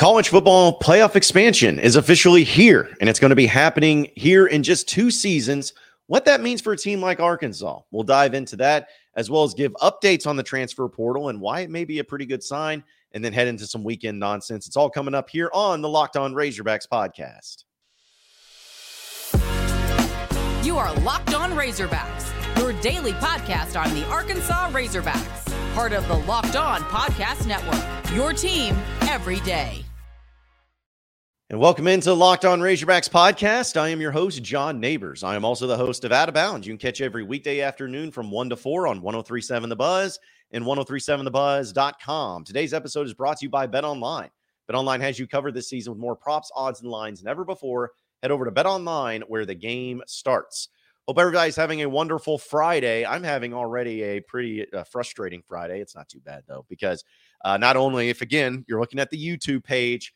College football playoff expansion is officially here, and it's going to be happening here in just two seasons. What that means for a team like Arkansas, we'll dive into that as well as give updates on the transfer portal and why it may be a pretty good sign, and then head into some weekend nonsense. It's all coming up here on the Locked On Razorbacks podcast. You are Locked On Razorbacks, your daily podcast on the Arkansas Razorbacks, part of the Locked On Podcast Network, your team every day. And welcome into Locked On Razorbacks podcast. I am your host, John Neighbors. I am also the host of Out of Bounds. You can catch every weekday afternoon from 1 to 4 on 1037 The Buzz and 1037thebuzz.com. Today's episode is brought to you by Bet Online. Bet Online has you covered this season with more props, odds, and lines than ever before. Head over to Bet Online where the game starts. Hope everybody's having a wonderful Friday. I'm having already a pretty uh, frustrating Friday. It's not too bad, though, because uh, not only if, again, you're looking at the YouTube page,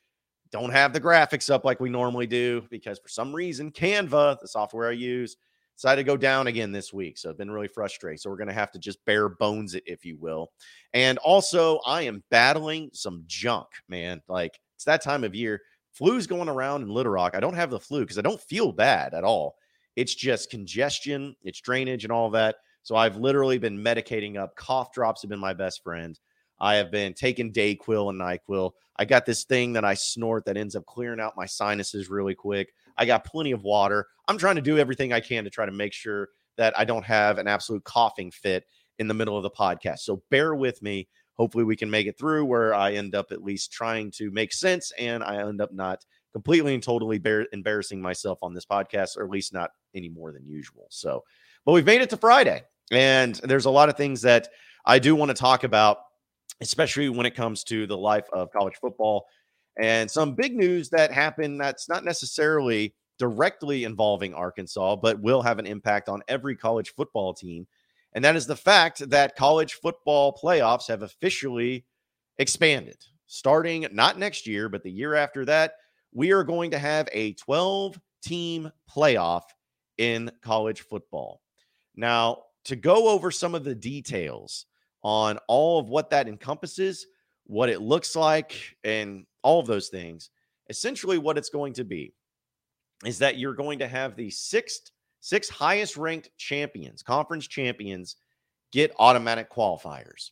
don't have the graphics up like we normally do because for some reason Canva, the software I use, decided to go down again this week. So I've been really frustrated. So we're going to have to just bare bones it, if you will. And also, I am battling some junk, man. Like it's that time of year. Flu's going around in Little Rock. I don't have the flu because I don't feel bad at all. It's just congestion, it's drainage, and all that. So I've literally been medicating up. Cough drops have been my best friend. I have been taking Dayquil and NyQuil. I got this thing that I snort that ends up clearing out my sinuses really quick. I got plenty of water. I'm trying to do everything I can to try to make sure that I don't have an absolute coughing fit in the middle of the podcast. So bear with me. Hopefully, we can make it through where I end up at least trying to make sense and I end up not completely and totally embarrassing myself on this podcast, or at least not any more than usual. So, but we've made it to Friday, and there's a lot of things that I do want to talk about especially when it comes to the life of college football. And some big news that happened that's not necessarily directly involving Arkansas, but will have an impact on every college football team. And that is the fact that college football playoffs have officially expanded. Starting not next year, but the year after that, we are going to have a 12 team playoff in college football. Now, to go over some of the details on all of what that encompasses, what it looks like, and all of those things. Essentially, what it's going to be is that you're going to have the sixth, six highest ranked champions, conference champions, get automatic qualifiers.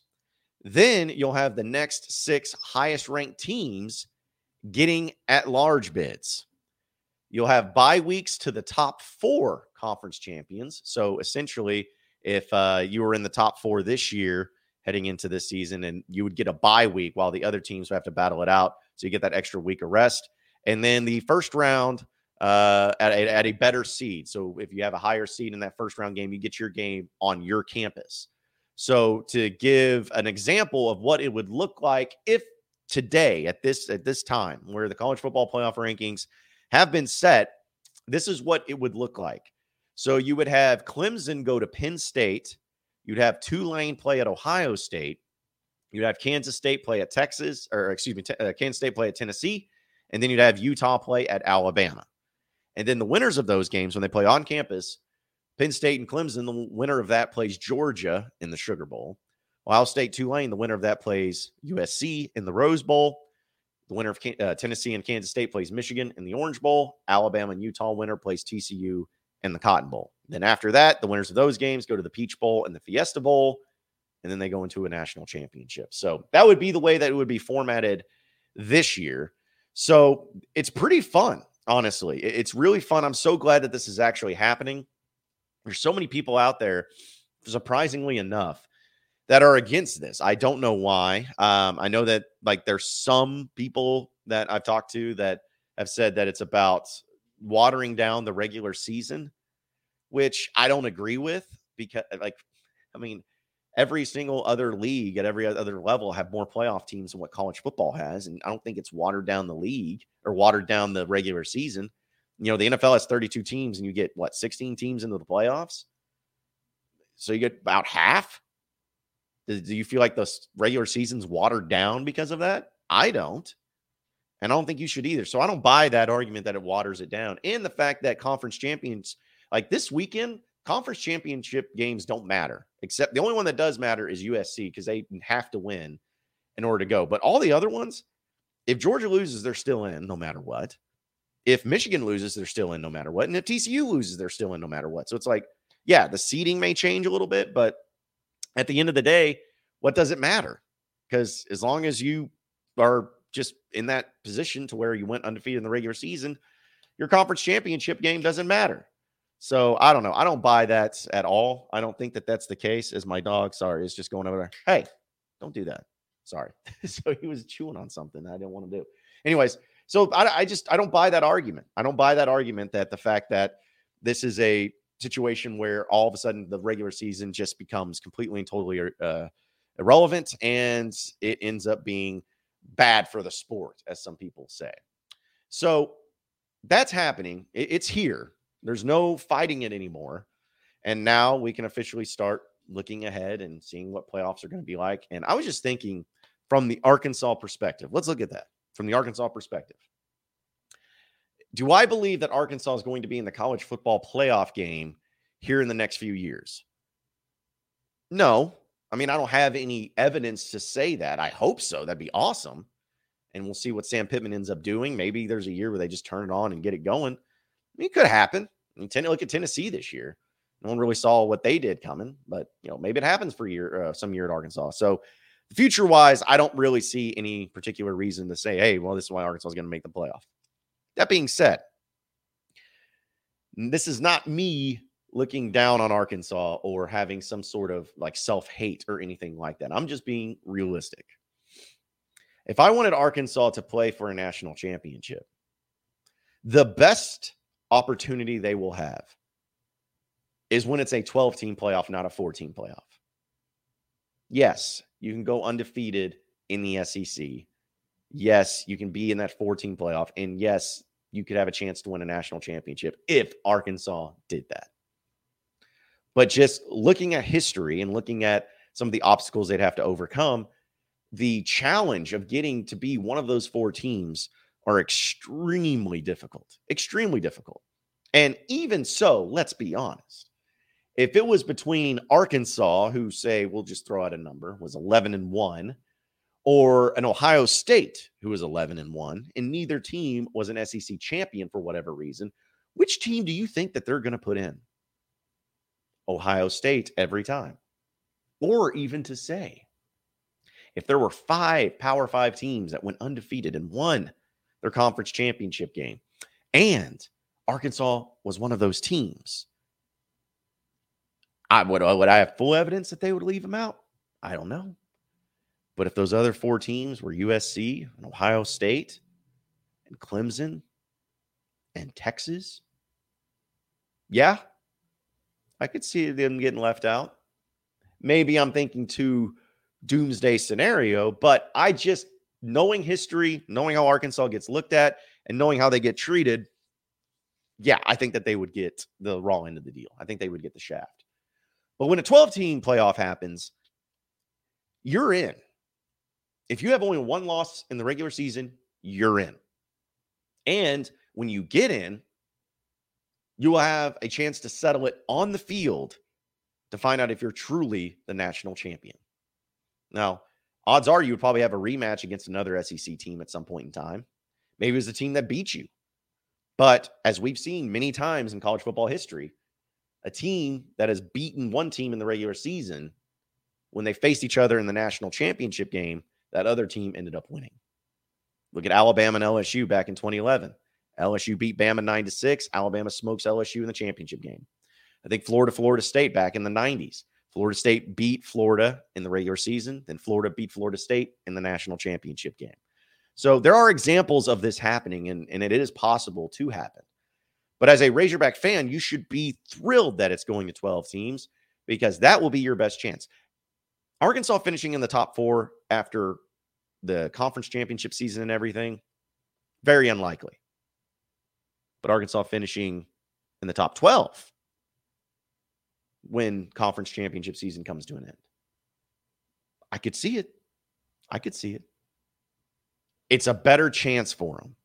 Then you'll have the next six highest ranked teams getting at large bids. You'll have bye weeks to the top four conference champions. So essentially, if uh, you were in the top four this year, heading into this season, and you would get a bye week while the other teams would have to battle it out. So you get that extra week of rest. And then the first round uh, at, a, at a better seed. So if you have a higher seed in that first round game, you get your game on your campus. So to give an example of what it would look like if today at this at this time where the college football playoff rankings have been set, this is what it would look like. So you would have Clemson go to Penn State You'd have Tulane play at Ohio State. You'd have Kansas State play at Texas, or excuse me, uh, Kansas State play at Tennessee. And then you'd have Utah play at Alabama. And then the winners of those games, when they play on campus, Penn State and Clemson, the winner of that plays Georgia in the Sugar Bowl. Ohio State, Tulane, the winner of that plays USC in the Rose Bowl. The winner of uh, Tennessee and Kansas State plays Michigan in the Orange Bowl. Alabama and Utah winner plays TCU in the Cotton Bowl. Then after that, the winners of those games go to the Peach Bowl and the Fiesta Bowl, and then they go into a national championship. So that would be the way that it would be formatted this year. So it's pretty fun, honestly. It's really fun. I'm so glad that this is actually happening. There's so many people out there, surprisingly enough, that are against this. I don't know why. Um, I know that like there's some people that I've talked to that have said that it's about watering down the regular season which I don't agree with because, uh, like, I mean, every single other league at every other level have more playoff teams than what college football has. And I don't think it's watered down the league or watered down the regular season. You know, the NFL has 32 teams and you get what, 16 teams into the playoffs? So you get about half. Do, do you feel like the regular season's watered down because of that? I don't. And I don't think you should either. So I don't buy that argument that it waters it down. And the fact that conference champions like this weekend, conference championship games don't matter, except the only one that does matter is USC because they have to win in order to go. But all the other ones, If Georgia loses, they're still in no matter what. If Michigan loses, they're still in no matter what. And if TCU loses, they're still in no matter what. So it's like, yeah, the seeding may change a little bit, but at the end of the day, what does it matter? Because as long as you are just in that position to where you went undefeated in the regular season, your conference championship game doesn't matter. So I don't know. I don't buy that at all. I don't think that that's the case. As my dog, sorry, is just going over there. Hey, don't do that. Sorry. so he was chewing on something I didn't want to do. Anyways, so I, I just I don't buy that argument. I don't buy that argument that the fact that this is a situation where all of a sudden the regular season just becomes completely and totally uh, irrelevant and it ends up being bad for the sport, as some people say. So that's happening. It's here. There's no fighting it anymore. And now we can officially start looking ahead and seeing what playoffs are going to be like. And I was just thinking from the Arkansas perspective. Let's look at that from the Arkansas perspective. Do I believe that Arkansas is going to be in the college football playoff game here in the next few years? No. I mean, I don't have any evidence to say that. I hope so. That'd be awesome. And we'll see what Sam Pittman ends up doing. Maybe there's a year where they just turn it on and get it going. I mean, it could happen. I mean, look at Tennessee this year. No one really saw what they did coming, but you know, maybe it happens for year, uh, some year at Arkansas. So, future wise, I don't really see any particular reason to say, hey, well, this is why Arkansas is going to make the playoff. That being said, this is not me looking down on Arkansas or having some sort of like self hate or anything like that. I'm just being realistic. If I wanted Arkansas to play for a national championship, the best opportunity they will have is when it's a 12 team playoff, not a 14 playoff. Yes, you can go undefeated in the SEC. Yes, you can be in that 14 playoff. And yes, you could have a chance to win a national championship if Arkansas did that. But just looking at history and looking at some of the obstacles they'd have to overcome, the challenge of getting to be one of those four teams are extremely difficult, extremely difficult. And even so, let's be honest. If it was between Arkansas, who say we'll just throw out a number, was 11 and 1, or an Ohio State, who was 11 and 1, and neither team was an SEC champion for whatever reason, which team do you think that they're going to put in? Ohio State every time. Or even to say, if there were five Power Five teams that went undefeated and won their conference championship game, and Arkansas was one of those teams, I would, uh, would I have full evidence that they would leave them out? I don't know. But if those other four teams were USC and Ohio State and Clemson and Texas, yeah, I could see them getting left out. Maybe I'm thinking too doomsday scenario, but I just knowing history, knowing how Arkansas gets looked at, and knowing how they get treated, yeah, I think that they would get the raw end of the deal. I think they would get the shaft. But when a 12 team playoff happens, you're in. If you have only one loss in the regular season, you're in. And when you get in, you will have a chance to settle it on the field to find out if you're truly the national champion. Now, odds are you would probably have a rematch against another SEC team at some point in time. Maybe it was the team that beat you. But as we've seen many times in college football history, a team that has beaten one team in the regular season, when they faced each other in the national championship game, that other team ended up winning. Look at Alabama and LSU back in 2011. LSU beat Bama 9 to 6. Alabama smokes LSU in the championship game. I think Florida, Florida State back in the 90s. Florida State beat Florida in the regular season. Then Florida beat Florida State in the national championship game. So there are examples of this happening, and, and it is possible to happen. But as a Razorback fan, you should be thrilled that it's going to 12 teams because that will be your best chance. Arkansas finishing in the top four after the conference championship season and everything, very unlikely. But Arkansas finishing in the top 12 when conference championship season comes to an end. I could see it. I could see it. It's a better chance for them.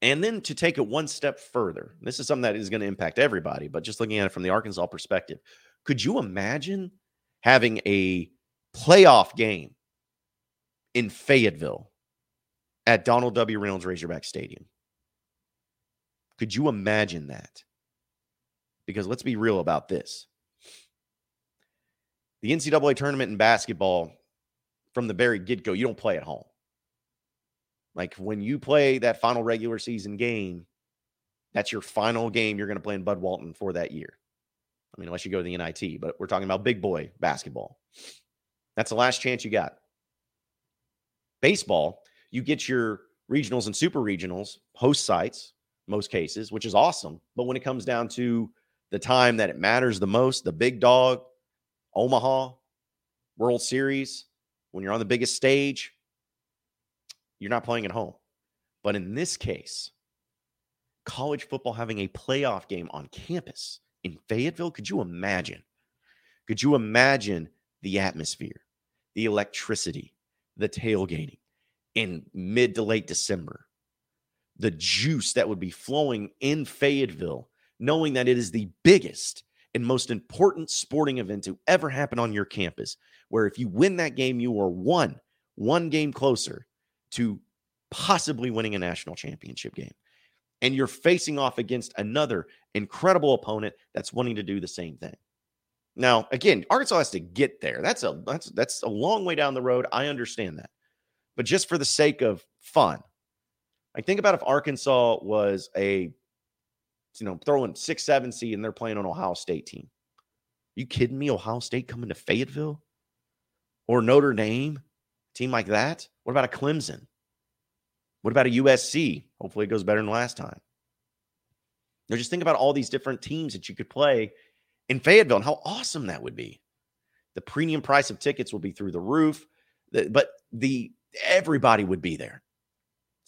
And then to take it one step further, this is something that is going to impact everybody, but just looking at it from the Arkansas perspective, could you imagine having a playoff game in Fayetteville at Donald W. Reynolds Razorback Stadium. Could you imagine that? Because let's be real about this. The NCAA tournament in basketball, from the very get go, you don't play at home. Like when you play that final regular season game, that's your final game you're going to play in Bud Walton for that year. I mean, unless you go to the NIT, but we're talking about big boy basketball. That's the last chance you got. Baseball, you get your regionals and super regionals, host sites, most cases, which is awesome. But when it comes down to the time that it matters the most, the big dog, Omaha, World Series, when you're on the biggest stage, you're not playing at home. But in this case, college football having a playoff game on campus in Fayetteville, could you imagine? Could you imagine the atmosphere, the electricity, the tailgating in mid to late December? The juice that would be flowing in Fayetteville, knowing that it is the biggest and most important sporting event to ever happen on your campus, where if you win that game, you are one, one game closer to possibly winning a national championship game. And you're facing off against another incredible opponent that's wanting to do the same thing. Now, again, Arkansas has to get there. That's a that's that's a long way down the road. I understand that. But just for the sake of fun, I think about if Arkansas was a you know, throwing six, seven seed and they're playing an Ohio State team. You kidding me? Ohio State coming to Fayetteville or Notre Dame, team like that? What about a Clemson? What about a USC? Hopefully it goes better than last time. Now just think about all these different teams that you could play in Fayetteville and how awesome that would be. The premium price of tickets will be through the roof, but the everybody would be there.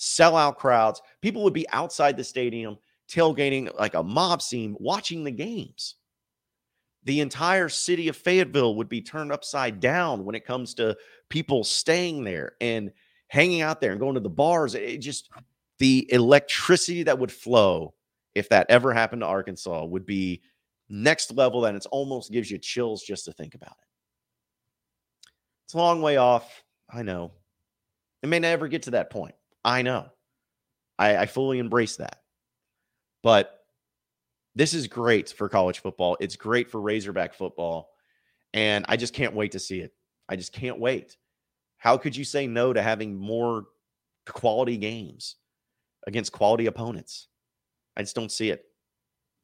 Sellout crowds. People would be outside the stadium tailgating like a mob scene watching the games. The entire city of Fayetteville would be turned upside down when it comes to people staying there and hanging out there and going to the bars. It just the electricity that would flow if that ever happened to Arkansas would be next level and it almost gives you chills just to think about it. It's a long way off. I know. It may never get to that point. I know. I, I fully embrace that. But this is great for college football. It's great for Razorback football. And I just can't wait to see it. I just can't wait. How could you say no to having more quality games against quality opponents? I just don't see it.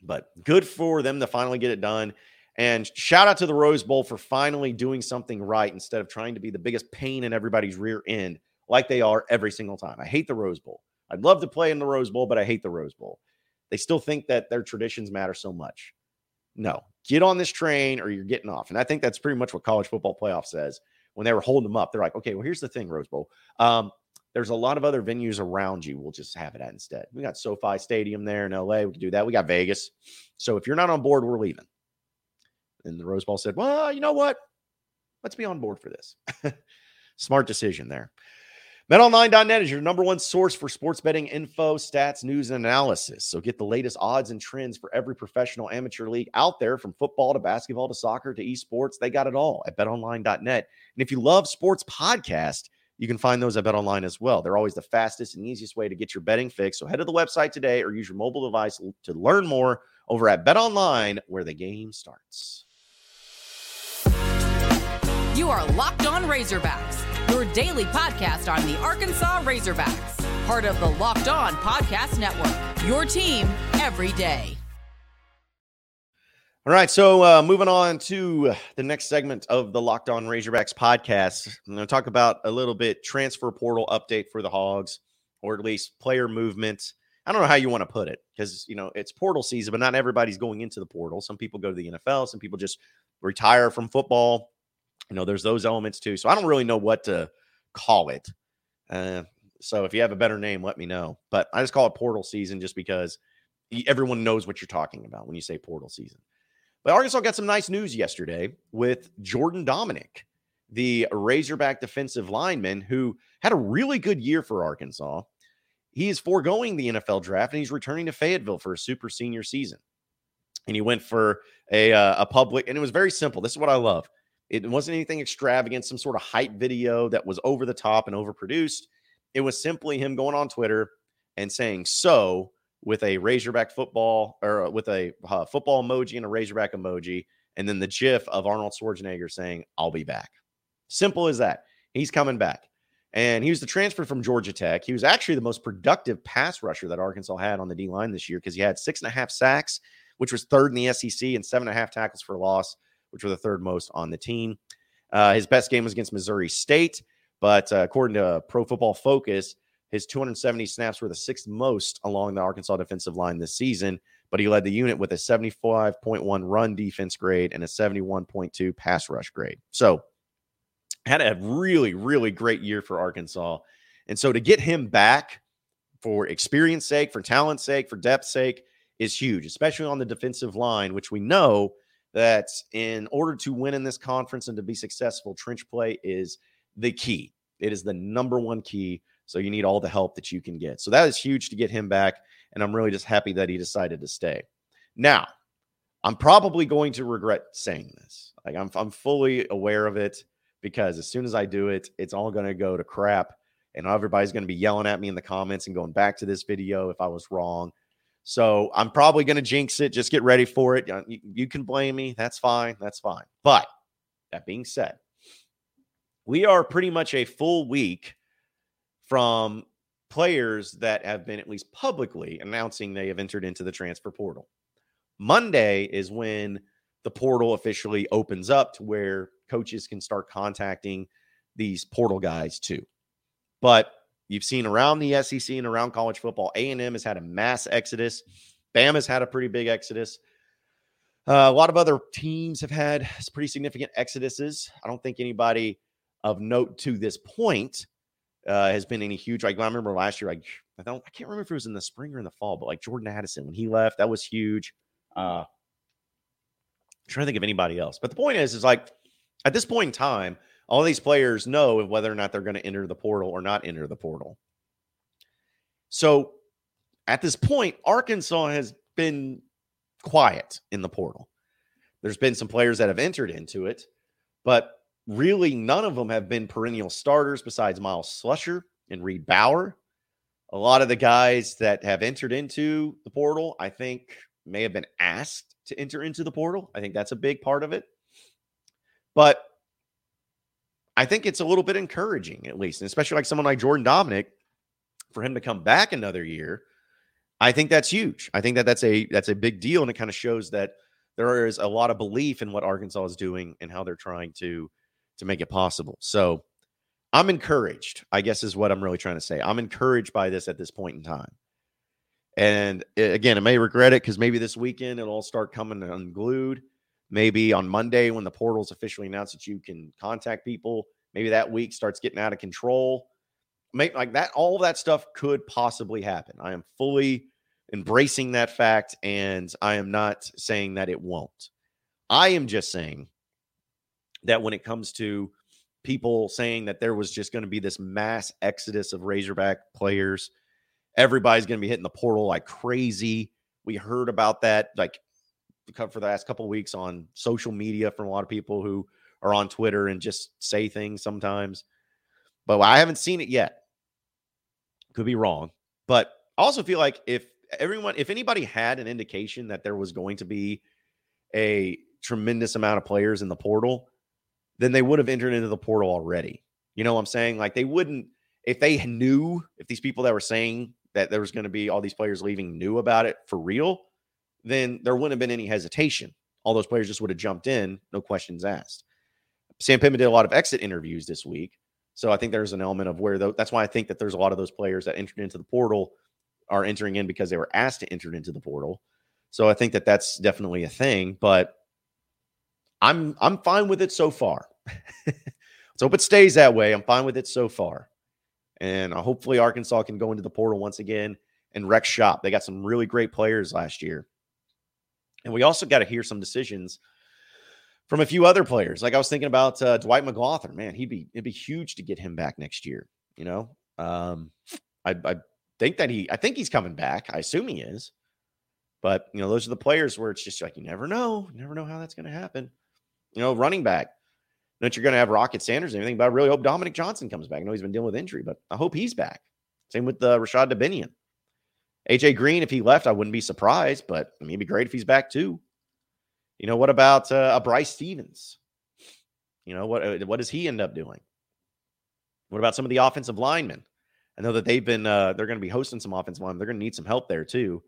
But good for them to finally get it done. And shout out to the Rose Bowl for finally doing something right instead of trying to be the biggest pain in everybody's rear end like they are every single time. I hate the Rose Bowl. I'd love to play in the Rose Bowl, but I hate the Rose Bowl. They still think that their traditions matter so much. No, get on this train or you're getting off. And I think that's pretty much what college football playoff says when they were holding them up. They're like, okay, well, here's the thing, Rose Bowl. Um, there's a lot of other venues around you. We'll just have it at instead. We got SoFi Stadium there in LA. We can do that. We got Vegas. So if you're not on board, we're leaving. And the Rose Bowl said, well, you know what? Let's be on board for this. Smart decision there. BetOnline.net is your number one source for sports betting info, stats, news, and analysis. So get the latest odds and trends for every professional amateur league out there from football to basketball to soccer to esports. They got it all at betonline.net. And if you love sports podcasts, you can find those at BetOnline as well. They're always the fastest and easiest way to get your betting fix. So head to the website today or use your mobile device to learn more over at BetOnline, where the game starts. You are Locked On Razorbacks daily podcast on the Arkansas Razorbacks, part of the Locked On Podcast Network. Your team every day. All right, so uh, moving on to the next segment of the Locked On Razorbacks podcast, I'm going to talk about a little bit transfer portal update for the Hogs, or at least player movement. I don't know how you want to put it because you know it's portal season, but not everybody's going into the portal. Some people go to the NFL, some people just retire from football you know, there's those elements too. So I don't really know what to call it. Uh, so if you have a better name, let me know. But I just call it portal season just because everyone knows what you're talking about when you say portal season. But Arkansas got some nice news yesterday with Jordan Domineck, the Razorback defensive lineman who had a really good year for Arkansas. He is foregoing the NFL draft and he's returning to Fayetteville for a super senior season. And he went for a, uh, a public, and it was very simple. This is what I love. It wasn't anything extravagant, some sort of hype video that was over the top and overproduced. it was simply him going on Twitter and saying so with a Razorback football or uh, with a uh, football emoji and a Razorback emoji, and then the GIF of Arnold Schwarzenegger saying, I'll be back. Simple as that. He's coming back. And he was the transfer from Georgia Tech. He was actually the most productive pass rusher that Arkansas had on the D line this year because he had six and a half sacks, which was third in the SEC, and seven and a half tackles for loss, which were the third most on the team. Uh, his best game was against Missouri State, but uh, according to Pro Football Focus, his 270 snaps were the sixth most along the Arkansas defensive line this season, but he led the unit with a 75.1 run defense grade and a 71.2 pass rush grade. So, had a really, really great year for Arkansas. And so to get him back for experience sake, for talent sake, for depth sake is huge, especially on the defensive line, which we know that in order to win in this conference and to be successful, trench play is the key. It is the number one key. So you need all the help that you can get. So that is huge to get him back. And I'm really just happy that he decided to stay. Now, I'm probably going to regret saying this. Like I'm, I'm fully aware of it because as soon as I do it, it's all going to go to crap. And everybody's going to be yelling at me in the comments and going back to this video if I was wrong. So I'm probably going to jinx it. Just get ready for it. You, you can blame me. That's fine. That's fine. But that being said, we are pretty much a full week from players that have been at least publicly announcing they have entered into the transfer portal. Monday is when the portal officially opens up to where coaches can start contacting these portal guys too. But you've seen around the SEC and around college football, A&M has had a mass exodus. Bama's had a pretty big exodus. Uh, a lot of other teams have had pretty significant exoduses. I don't think anybody of note to this point uh, has been any huge. Like I remember last year, like I don't, I can't remember if it was in the spring or in the fall, but like Jordan Addison when he left, that was huge. Uh, I'm trying to think of anybody else, but the point is, is like at this point in time, all these players know whether or not they're going to enter the portal or not enter the portal. So at this point, Arkansas has been quiet in the portal. There's been some players that have entered into it, but really none of them have been perennial starters besides Myles Slusher and Reed Bauer. A lot of the guys that have entered into the portal, I think, may have been asked to enter into the portal. I think that's a big part of it. But I think it's a little bit encouraging, at least, and especially like someone like Jordan Domineck, for him to come back another year. I think that's huge. I think that that's a that's a big deal, and it kind of shows that there is a lot of belief in what Arkansas is doing and how they're trying to to make it possible. So I'm encouraged, I guess is what I'm really trying to say. I'm encouraged by this at this point in time. And again, I may regret it because maybe this weekend it'll all start coming unglued. Maybe on Monday, when the portal's officially announced that you can contact people, maybe that week starts getting out of control. Make like that, all of that stuff could possibly happen. I am fully embracing that fact, and I am not saying that it won't. I am just saying that when it comes to people saying that there was just going to be this mass exodus of Razorback players, everybody's going to be hitting the portal like crazy. We heard about that like for the last couple weeks on social media from a lot of people who are on Twitter and just say things sometimes. But I haven't seen it yet. Could be wrong. But I also feel like if everyone, if anybody had an indication that there was going to be a tremendous amount of players in the portal, then they would have entered into the portal already. You know what I'm saying? Like they wouldn't, if they knew, if these people that were saying that there was going to be all these players leaving knew about it for real, then there wouldn't have been any hesitation. All those players just would have jumped in, no questions asked. Sam Pittman did a lot of exit interviews this week. So I think there's an element of where that's why I think that there's a lot of those players that entered into the portal are entering in because they were asked to enter into the portal. So I think that that's definitely a thing, but I'm I'm fine with it so far. Let's hope it stays that way. I'm fine with it so far. And uh, hopefully Arkansas can go into the portal once again and wreck shop. They got some really great players last year. And we also got to hear some decisions from a few other players. Like I was thinking about uh, Dwight McGlothern. Man, he'd be it'd be huge to get him back next year. You know, um, I, I think that he I think he's coming back. I assume he is. But you know, those are the players where it's just like you never know, you never know how that's going to happen. You know, running back. Not you're going to have Rocket Sanders and everything, but I really hope Dominique Johnson comes back. I know he's been dealing with injury, but I hope he's back. Same with uh, Rashad Dubinion. AJ Green, if he left, I wouldn't be surprised, but I mean, it'd be great if he's back too. You know, what about uh, a Bryce Stephens? You know, what uh, what does he end up doing? What about some of the offensive linemen? I know that they've been uh, they're going to be hosting some offensive line. They're going to need some help there too,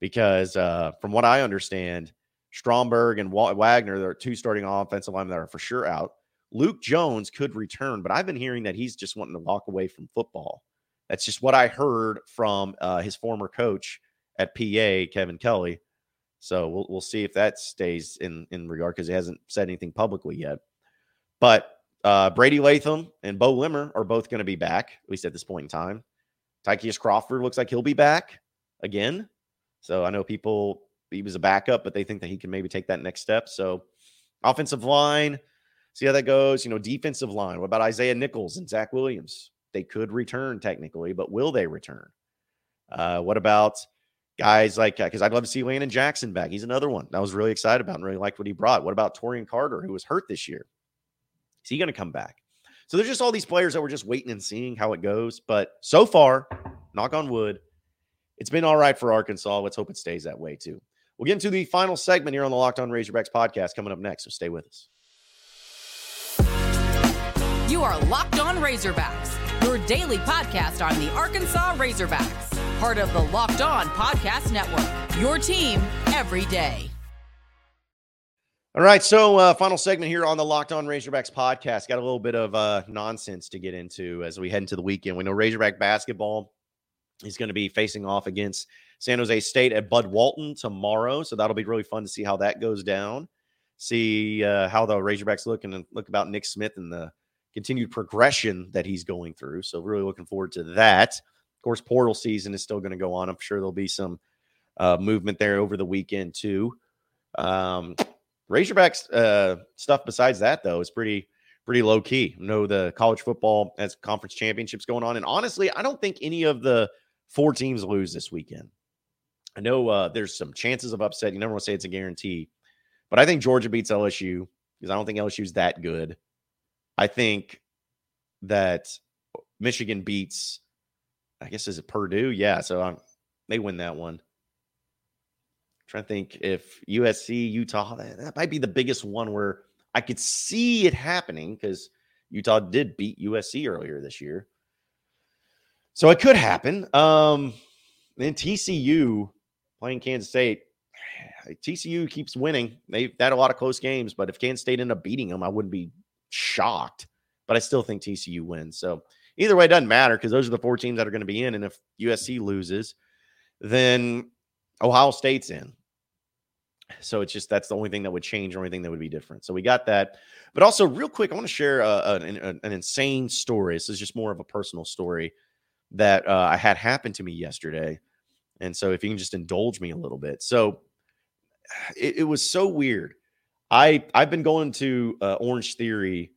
because uh, from what I understand, Stromberg and Wagner, there are two starting offensive linemen that are for sure out. Luke Jones could return, but I've been hearing that he's just wanting to walk away from football. That's just what I heard from uh, his former coach at PA, Kevin Kelly. So we'll we'll see if that stays in in regard because he hasn't said anything publicly yet. But uh, Brady Latham and Beaux Limmer are both going to be back, at least at this point in time. Ty'Kieast Crawford looks like he'll be back again. So I know people, he was a backup, but they think that he can maybe take that next step. So offensive line, see how that goes. You know, defensive line. What about Isaiah Nichols and Zach Williams? They could return technically, but will they return? Uh, what about guys like, because I'd love to see Landon Jackson back. He's another one I was really excited about and really liked what he brought. What about Taurean Carter, who was hurt this year? Is he going to come back? So there's just all these players that we're just waiting and seeing how it goes. But so far, knock on wood, it's been all right for Arkansas. Let's hope it stays that way too. We'll get into the final segment here on the Locked On Razorbacks podcast coming up next. So stay with us. You are Locked On Razorbacks, your daily podcast on the Arkansas Razorbacks, part of the Locked On Podcast Network. Your team every day. All right, so uh, final segment here on the Locked On Razorbacks podcast. Got a little bit of uh, nonsense to get into as we head into the weekend. We know Razorback basketball is going to be facing off against San Jose State at Bud Walton tomorrow, so that'll be really fun to see how that goes down. See uh, how the Razorbacks look and look about Nick Smith and the continued progression that he's going through. So really looking forward to that. Of course, portal season is still going to go on. I'm sure there'll be some uh, movement there over the weekend too. Um, Razorbacks uh, stuff besides that though is pretty pretty low key. You know the college football as conference championships going on, and honestly, I don't think any of the four teams lose this weekend. I know uh, there's some chances of upset. You never want to say it's a guarantee, but I think Georgia beats LSU because I don't think LSU is that good. I think that Michigan beats. I guess is it Purdue? Yeah, so I'm, they win that one trying to think if USC, Utah, that, that might be the biggest one where I could see it happening because Utah did beat USC earlier this year. So it could happen. Um, then TCU playing Kansas State. TCU keeps winning. They've had a lot of close games, but if Kansas State end up beating them, I wouldn't be shocked. But I still think TCU wins. So either way, it doesn't matter because those are the four teams that are going to be in. And if USC loses, then Ohio State's in. So it's just that's the only thing that would change, or only thing that would be different. So we got that. But also, real quick, I want to share uh, an, an, insane story. This is just more of a personal story that uh, I had happen to me yesterday. And so, if you can just indulge me a little bit. So it, it was so weird. I I've been going to uh, Orange Theory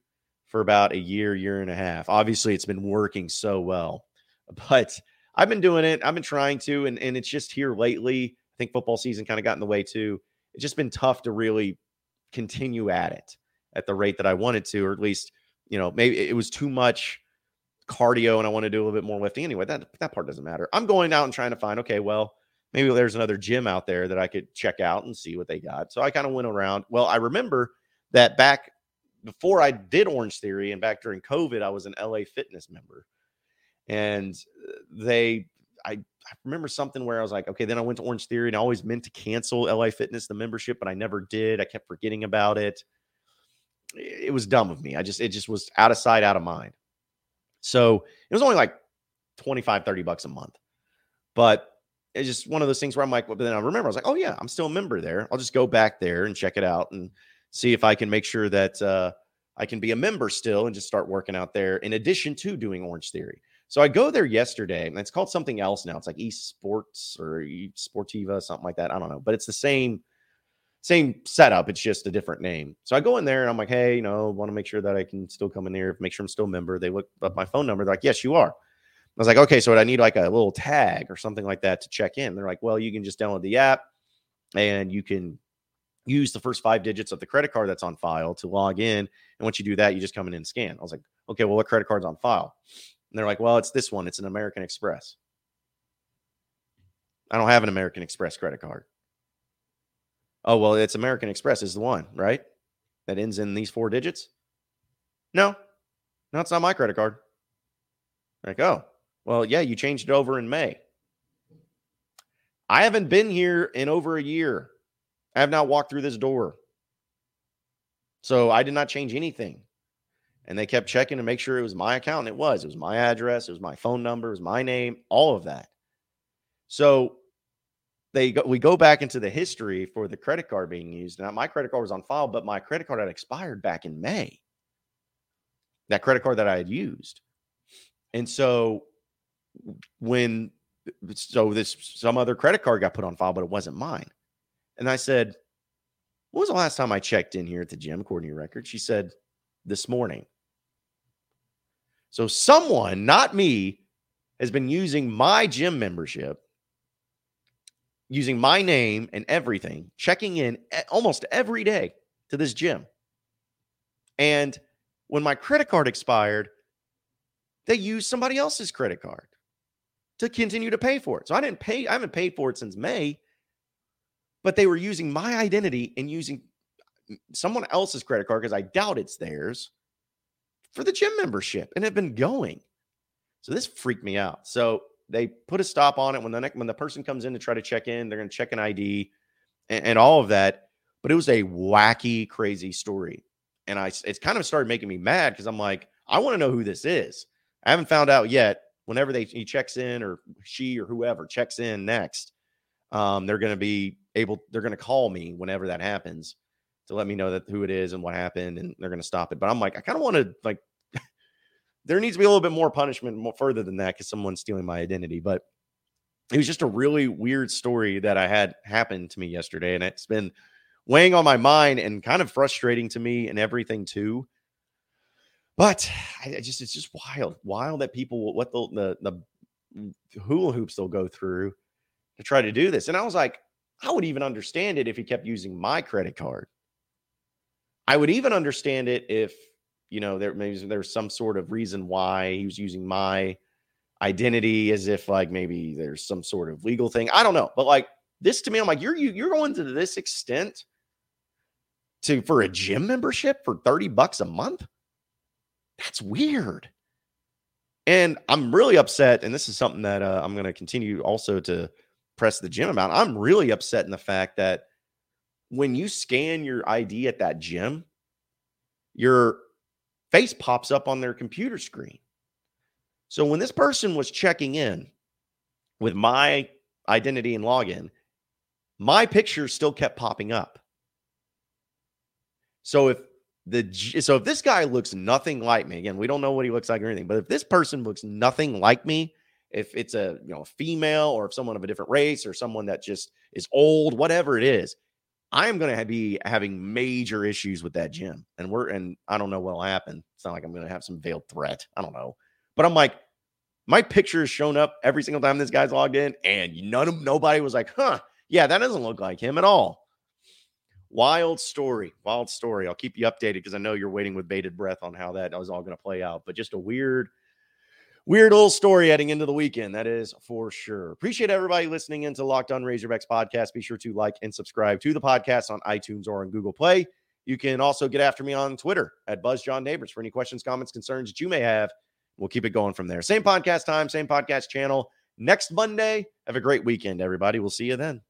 for about a year, year and a half. Obviously, it's been working so well, but I've been doing it. I've been trying to, and and it's just here lately. I think football season kind of got in the way too it's just been tough to really continue at it at the rate that I wanted to, or at least, you know, maybe it was too much cardio and I want to do a little bit more lifting. Anyway, that that part doesn't matter. I'm going out and trying to find, okay, well, maybe there's another gym out there that I could check out and see what they got. So I kind of went around. Well, I remember that back before I did Orange Theory and back during COVID, I was an LA Fitness member. And uh, they I, I remember something where I was like, okay, then I went to Orange Theory and I always meant to cancel LA Fitness, the membership, but I never did. I kept forgetting about it. It was dumb of me. I just, it just was out of sight, out of mind. So it was only like 25, 30 bucks a month. But it's just one of those things where I'm like, well, but then I remember I was like, oh yeah, I'm still a member there. I'll just go back there and check it out and see if I can make sure that uh, I can be a member still and just start working out there in addition to doing Orange Theory. So I go there yesterday, and it's called something else now. It's like esports or esportiva, something like that. I don't know, but it's the same same setup. It's just a different name. So I go in there and I'm like, hey, you know, want to make sure that I can still come in there, make sure I'm still a member. They look up my phone number. They're like, yes, you are. I was like, okay, so I need like a little tag or something like that to check in. They're like, well, you can just download the app and you can use the first five digits of the credit card that's on file to log in. And once you do that, you just come in and scan. I was like, okay, well, what credit card's on file? And they're like, well, it's this one. It's an American Express. I don't have an American Express credit card. Oh, well, it's American Express is the one, right? That ends in these four digits? No, no, it's not my credit card. Like, oh, well, yeah, you changed it over in May. I haven't been here in over a year. I have not walked through this door. So I did not change anything. And they kept checking to make sure it was my account. And it was. It was my address. It was my phone number. It was my name, all of that. So they go, we go back into the history for the credit card being used. Now, my credit card was on file, but my credit card had expired back in May. That credit card that I had used. And so when so this some other credit card got put on file, but it wasn't mine. And I said, When was the last time I checked in here at the gym, according to your record? She said, This morning. So someone, not me, has been using my gym membership, using my name and everything, checking in almost every day to this gym. And when my credit card expired, they used somebody else's credit card to continue to pay for it. So I didn't pay, I haven't paid for it since May, but they were using my identity and using mm, someone else's credit card because I doubt it's theirs for the gym membership and have been going. So this freaked me out. So they put a stop on it when the next, when the person comes in to try to check in, they're going to check an ID and, and all of that. But it was a wacky, crazy story, and I it's kind of started making me mad because I'm like, I want to know who this is. I haven't found out yet. Whenever they he checks in or she or whoever checks in next, um, they're going to be able. They're going to call me whenever that happens to let me know that who it is and what happened, and they're going to stop it. But I'm like, I kind of want to like. there needs to be a little bit more punishment more further than that because someone's stealing my identity. But it was just a really weird story that I had happen to me yesterday, and it's been weighing on my mind and kind of frustrating to me and everything too. But I just it's just wild, wild that people what the the mm, the hula hoops they'll go through to try to do this. And I was like, I would even understand it if he kept using my credit card. I would even understand it if you know there maybe there's some sort of reason why he was using my identity as if like maybe there's some sort of legal thing. I don't know, but like this to me, I'm like you're you, you're going to this extent to for a gym membership for 30 bucks a month. That's weird. And I'm really upset. And this is something that uh, I'm going to continue also to press the gym about. I'm really upset in the fact that when you scan your ID at that gym, your face pops up on their computer screen. So when this person was checking in with my identity and login, my picture still kept popping up. So if the so if this guy looks nothing like me, again, we don't know what he looks like or anything, but if this person looks nothing like me, if it's a you know a female or if someone of a different race or someone that just is old, whatever it is, I am going to be having major issues with that gym. And we're and I don't know what'll happen. It's not like I'm going to have some veiled threat. I don't know, but I'm like, my picture has shown up every single time this guy's logged in, and none of nobody was like, huh, yeah, that doesn't look like him at all. Wild story, wild story. I'll keep you updated because I know you're waiting with bated breath on how that was all going to play out. But just a weird, weird old story heading into the weekend. That is for sure. Appreciate everybody listening into Locked On Razorbacks podcast. Be sure to like and subscribe to the podcast on iTunes or on Google Play. You can also get after me on Twitter at Buzz John Neighbors for any questions, comments, concerns that you may have. We'll keep it going from there. Same podcast time, same podcast channel. Next Monday. Have a great weekend, everybody. We'll see you then.